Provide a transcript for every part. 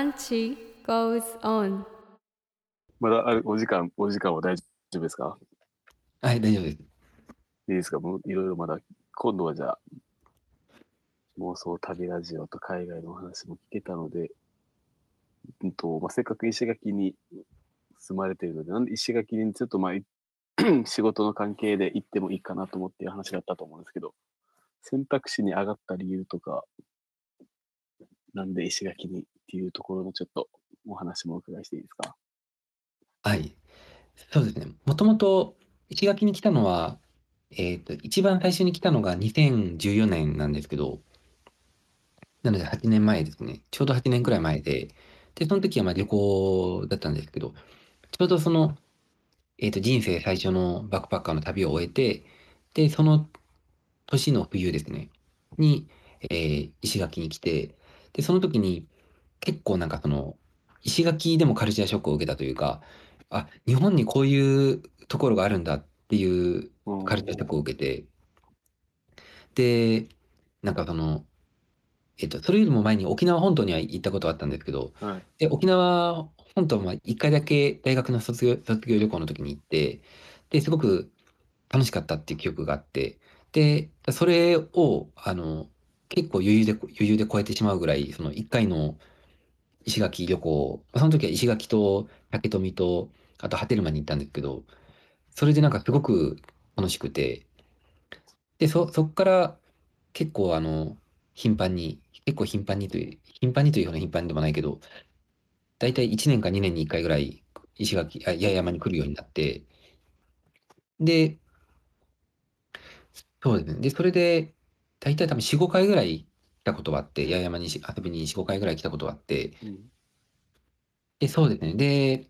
Lunch goes on. まだあるお時間、お時間は大丈夫ですか？はい、大丈夫です。いいですか？もういろいろまだ、今度はじゃあ、妄想旅ラジオと海外のお話も聞けたので、うんとまあ、せっかく石垣に住まれているので、なんで石垣にちょっとまあ、い 仕事の関係で行ってもいいかなと思っていう話があったと思うんですけど、選択肢に上がった理由とか、なんで石垣にっていうところのちょっとお話もお伺いしていいですか？はい。そうですね。もともと石垣に来たのは、えっと、一番最初に来たのが2014年なんですけど、なので8年前ですね。ちょうど8年くらい前で、で、その時はまあ旅行だったんですけど、ちょうどその、えっと、人生最初のバックパッカーの旅を終えて、で、その年の冬ですね、に、えー石垣に来て、で、その時に結構なんかその、石垣でもカルチャーショックを受けたというか、あ、日本にこういうところがあるんだっていううんカルチャーショックを受けて、で、なんかその、えっと、それよりも前に沖縄本島には行ったことはあったんですけど、はい。で、沖縄本島は1回だけ大学の卒業、卒業旅行の時に行って、で、すごく楽しかったっていう記憶があって、で、それを、あの、結構余裕で、余裕で超えてしまうぐらい、その1回の石垣旅行、その時は石垣と竹富と、あと波照間に行ったんですけど、それでなんかすごく楽しくて、で、そ、そっから結構あの、頻繁に、結構頻繁にという、頻繁にというほど頻繁でもないけど、だいたい1年か2年に1回ぐらい石垣、あ、八重山に来るようになって、で、そうですね。で、それで、だいたい多分4、5回ぐらいたことはあって、八重山にし遊びに4、5回ぐらい来たことはあって、うん。で、そうですね。で、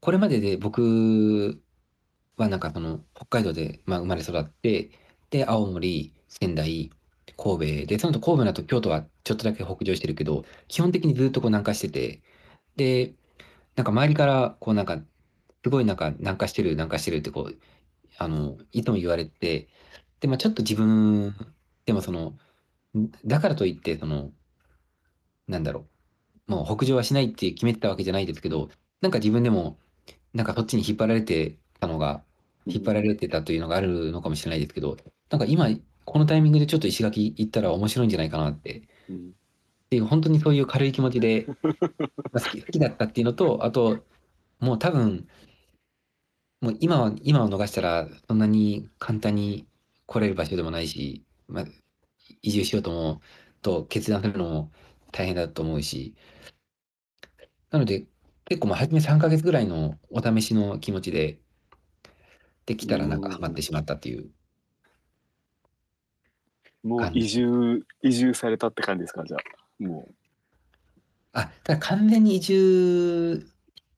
これまでで僕はなんかその北海道で、まあ、生まれ育って、で、青森、仙台、神戸で、その後神戸の後京都はちょっとだけ北上してるけど、基本的にずっとこう南下してて、で、なんか周りからこうなんか、すごいなんか南下してる、南下してるってこう、あの、いつも言われて、で、まあちょっと自分でもその、んだからといって、その、なんだろう、もう北上はしないって決めてたわけじゃないですけど、なんか自分でも、なんかそっちに引っ張られてたのが、引っ張られてたというのがあるのかもしれないですけど、なんか今、このタイミングでちょっと石垣行ったら面白いんじゃないかなって、うん。っていう本当にそういう軽い気持ちで、まあ好き好きだったっていうのと、あと、もう多分、もう今は、今を逃したら、そんなに簡単に来れる場所でもないし、まあ、移住しようとも、と決断するのも大変だと思うし、なので、結構まあ初め3ヶ月ぐらいのお試しの気持ちで、できたらなんかハマってしまったっていう。もう移住、移住されたって感じですか？じゃあ。もあ、ただ完全に移住し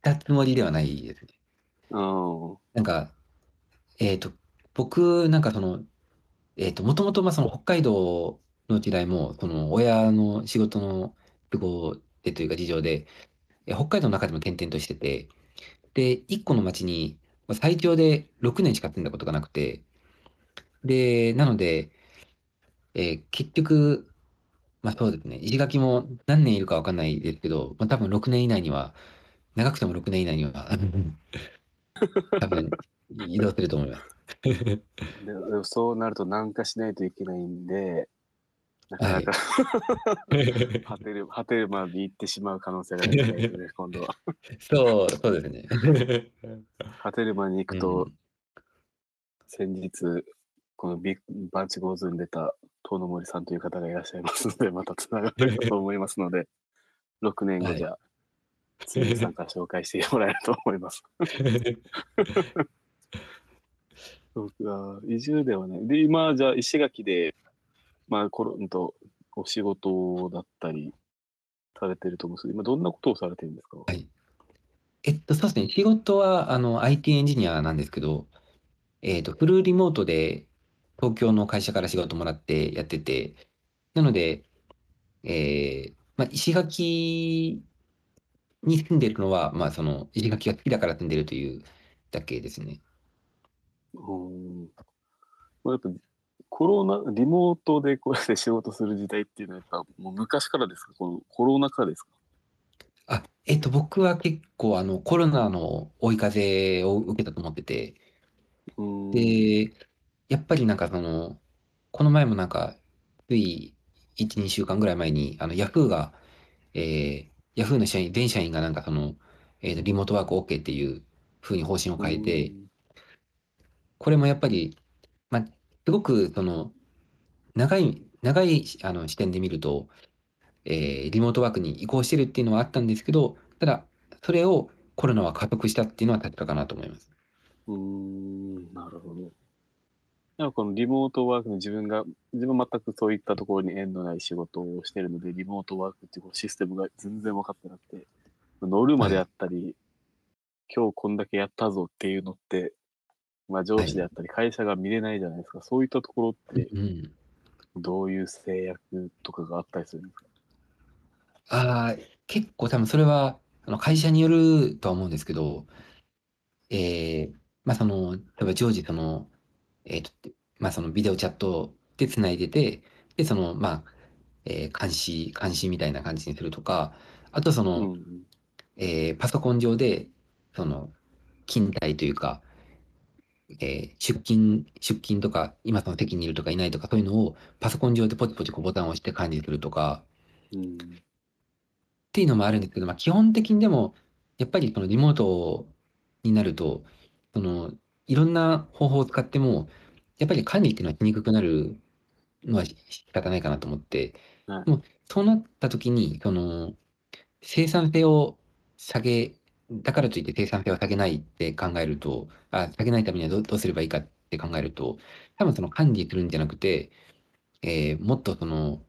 たつもりではないですね。う。うん。なんか、えっと、僕、なんかその、えっと、もともと、まあ、その北海道の時代も、その、親の仕事の都合でというか事情で、え北海道の中でも転々としてて、で、一個の町に、まあ最長で6年しか住んだことがなくて、で、なので、えー結局、まあそうですね、石垣も何年いるかわかんないですけど、まあ多分6年以内には、長くても6年以内には、多分 移動すると思います。でそうなると南下しないといけないんで、なかなか、果てる、果てるまで行ってしまう可能性が出てきますね、今度は。そう、そうですね。果てるまでに行くうと、ん先日、このビバンチゴーズに出た遠野森さんという方がいらっしゃいますので、またつながってると思いますので、6年後じゃ、つさんから紹介してもらえると思います。僕は移住ではない。で、今、じゃあ石垣で、まあ、コロンとお仕事だったりされてると思うんですけど、今どんなことをされてるんですか？はいえっと、そうですね。仕事は、あの、IT エンジニアなんですけど、えっと、フルリモートで東京の会社から仕事もらってやってて、なので、えーまあ、石垣に住んでるのは、まあ、その、石垣が好きだから住んでるというだけですね。うん。まあ、やっぱコロナ、リモートでこうやって仕事する時代っていうのは、やっぱもう昔からですか？このコロナ禍ですか？あ、えっと、僕は結構あのコロナの追い風を受けたと思ってて、うーん。で、やっぱりなんかその、この前もなんか、つい1、2週間ぐらい前に、あの、ヤフーが、えー、ヤフーの社員、全社員がなんかその、えーと、リモートワーク OK っていう風に方針を変えて、これもやっぱり、まあ、すごくその、長い、長いあの視点で見ると、えーリモートワークに移行してるっていうのはあったんですけど、ただ、それをコロナは加速したっていうのは確かかなと思います。うーん、なるほど。でもこのリモートワークの自分が、自分は全くそういったところに縁のない仕事をしてるので、リモートワークっていうシステムが全然分かってなくて、ノルマであったり、今日こんだけやったぞっていうのって、まあ上司であったり会社が見れないじゃないですか。そういったところってうん。どういう制約とかがあったりするんですか？ああ、結構多分それは、あの会社によるとは思うんですけど、えーまあその、例えば常時その、えーと、まあそのビデオチャットでつないでて、で、その、まあ、えー監視、監視みたいな感じにするとか、あとその、うん。えーパソコン上で、その、勤怠というか、えー出勤、出勤とか、今その席にいるとかいないとか、そういうのをパソコン上でポチポチこうボタンを押して管理するとか、うん。っていうのもあるんですけど、まあ、基本的にでも、やっぱりそのリモートになると、その、いろんな方法を使っても、やっぱり管理っていうのはしにくくなるのはし仕方ないかなと思って、はいもうそうなった時に、その、生産性を下げ、だからといって生産性を下げないって考えると、あ、下げないためにはどうどうすればいいかって考えると、多分その管理するんじゃなくて、えーもっとその、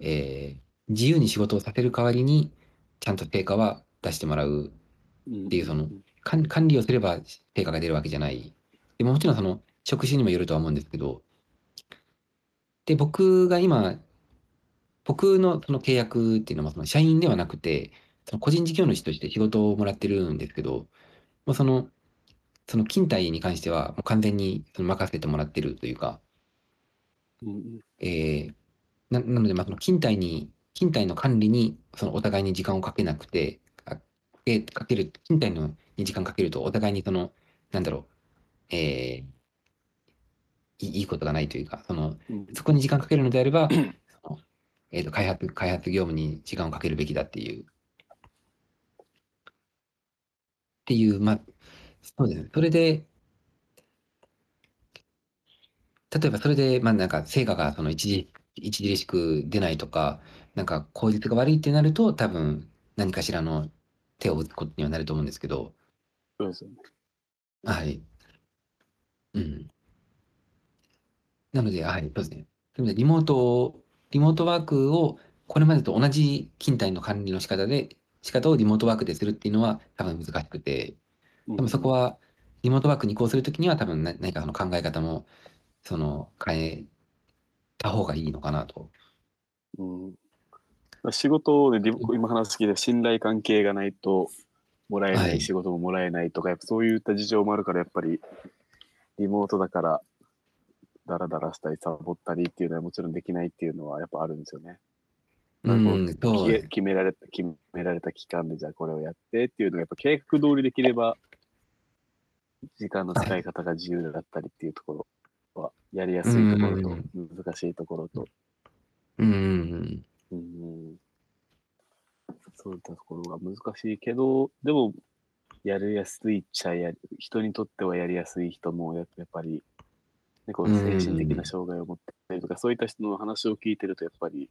えー自由に仕事をさせる代わりに、ちゃんと成果は出してもらう。うん。っていうその管管理をすれば成果が出るわけじゃない。でももちろんその職種にもよるとは思うんですけど、で、僕が今、僕のその契約っていうのはその社員ではなくて、その個人事業主として仕事をもらってるんですけど、もうその、その勤怠に関してはもう完全にその任せてもらってるというか、うん。えーななので、まあ、その勤怠に、勤怠の管理に、そのお互いに時間をかけなくて、あかけかける、勤怠のに時間かけると、お互いにその、なんだろう、えーいいことがないというか、その、うん。そこに時間かけるのであれば、そのえーと、開発、開発業務に時間をかけるべきだっていう。っていう、まあ、そうですね。それで、例えばそれで、まあなんか成果がその一時、著しく出ないとか、なんか効率が悪いってなると、多分何かしらの手を打つことにはなると思うんですけど、そうですよね。はい。うん。なので、はい、そうですね。なので、リモートを、リモートワークをこれまでと同じ勤怠の管理の仕方で、仕方をリモートワークでするっていうのは多分難しくて、多多分そこはリモートワークに移行するときには多分な何かその考え方も、その変えた方がいいのかなと。うん。仕事で今話聞いて信頼関係がないともらえなはいい。仕事ももらえないとか、やっぱそういった事情もあるからやっぱりリモートだからダラダラしたりサボったりっていうのはもちろんできないっていうのはやっぱあるんですよね。うなん決められた決められた期間でじゃあこれをやってっていうのがやっぱ計画通りできれば時間の使い方が自由だったりっていうところはやりやすいところと難しいところと。うん、うんそういったところが難しいけど、でも、やりやすいっちゃやり、人にとってはやりやすい人もややっぱり、ね、こう精神的な障害を持ってたりとか、そういった人の話を聞いてると、やっぱり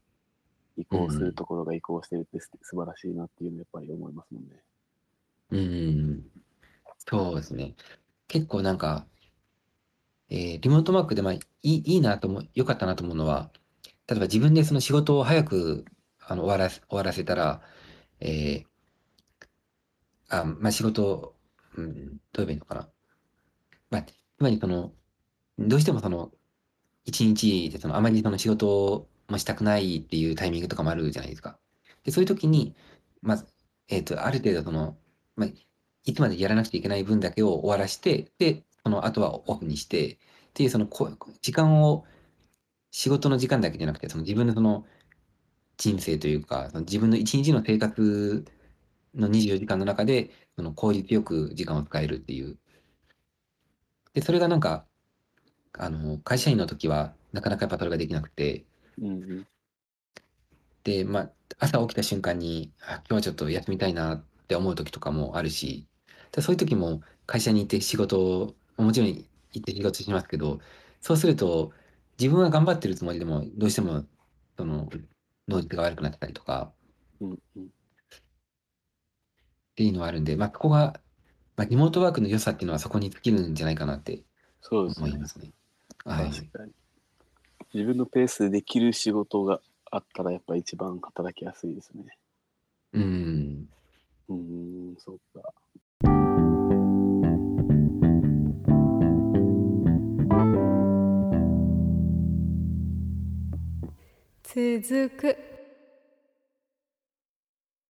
移行するところが移行してるってす素晴らしいなっていうのはやっぱり思いますもんね。うん、そうですね。結構なんか、えーリモートワークでまあいいいいなと思う、良かったなと思うのは、例えば自分でその仕事を早くあの終わらせ、終わらせたら、えーあ、まあ仕事、うん、どう言えばいいのかな。まあ、つまりその、どうしてもその、一日でその、あまりその仕事もしたくないっていうタイミングとかもあるじゃないですか。で、そういう時に、まず、えっと、ある程度その、まあ、いつまでやらなくちゃいけない分だけを終わらして、で、その後はオフにして、っていうそのこ時間を、仕事の時間だけじゃなくて、その自分のその人生というか、その自分の一日の生活の24時間の中で、その効率よく時間を使えるっていう。で、それがなんか、あの、会社員の時は、なかなかやっぱそれができなくて、うんうん。で、まあ、朝起きた瞬間に、あ、今日はちょっと休みたいなって思う時とかもあるし、でそういう時も会社に行って仕事を、もちろん行って仕事しますけど、そうすると、自分は頑張ってるつもりでも、どうしても、その、能力が悪くなってたりとか、うんうん。っていうのはあるんで、まあ、ここが、まあ、リモートワークの良さっていうのはそこに尽きるんじゃないかなってそうですね思いま。すね。はい。確かに。自分のペースでできる仕事があったら、やっぱ一番働きやすいですね。うん。うーん、そうか。続く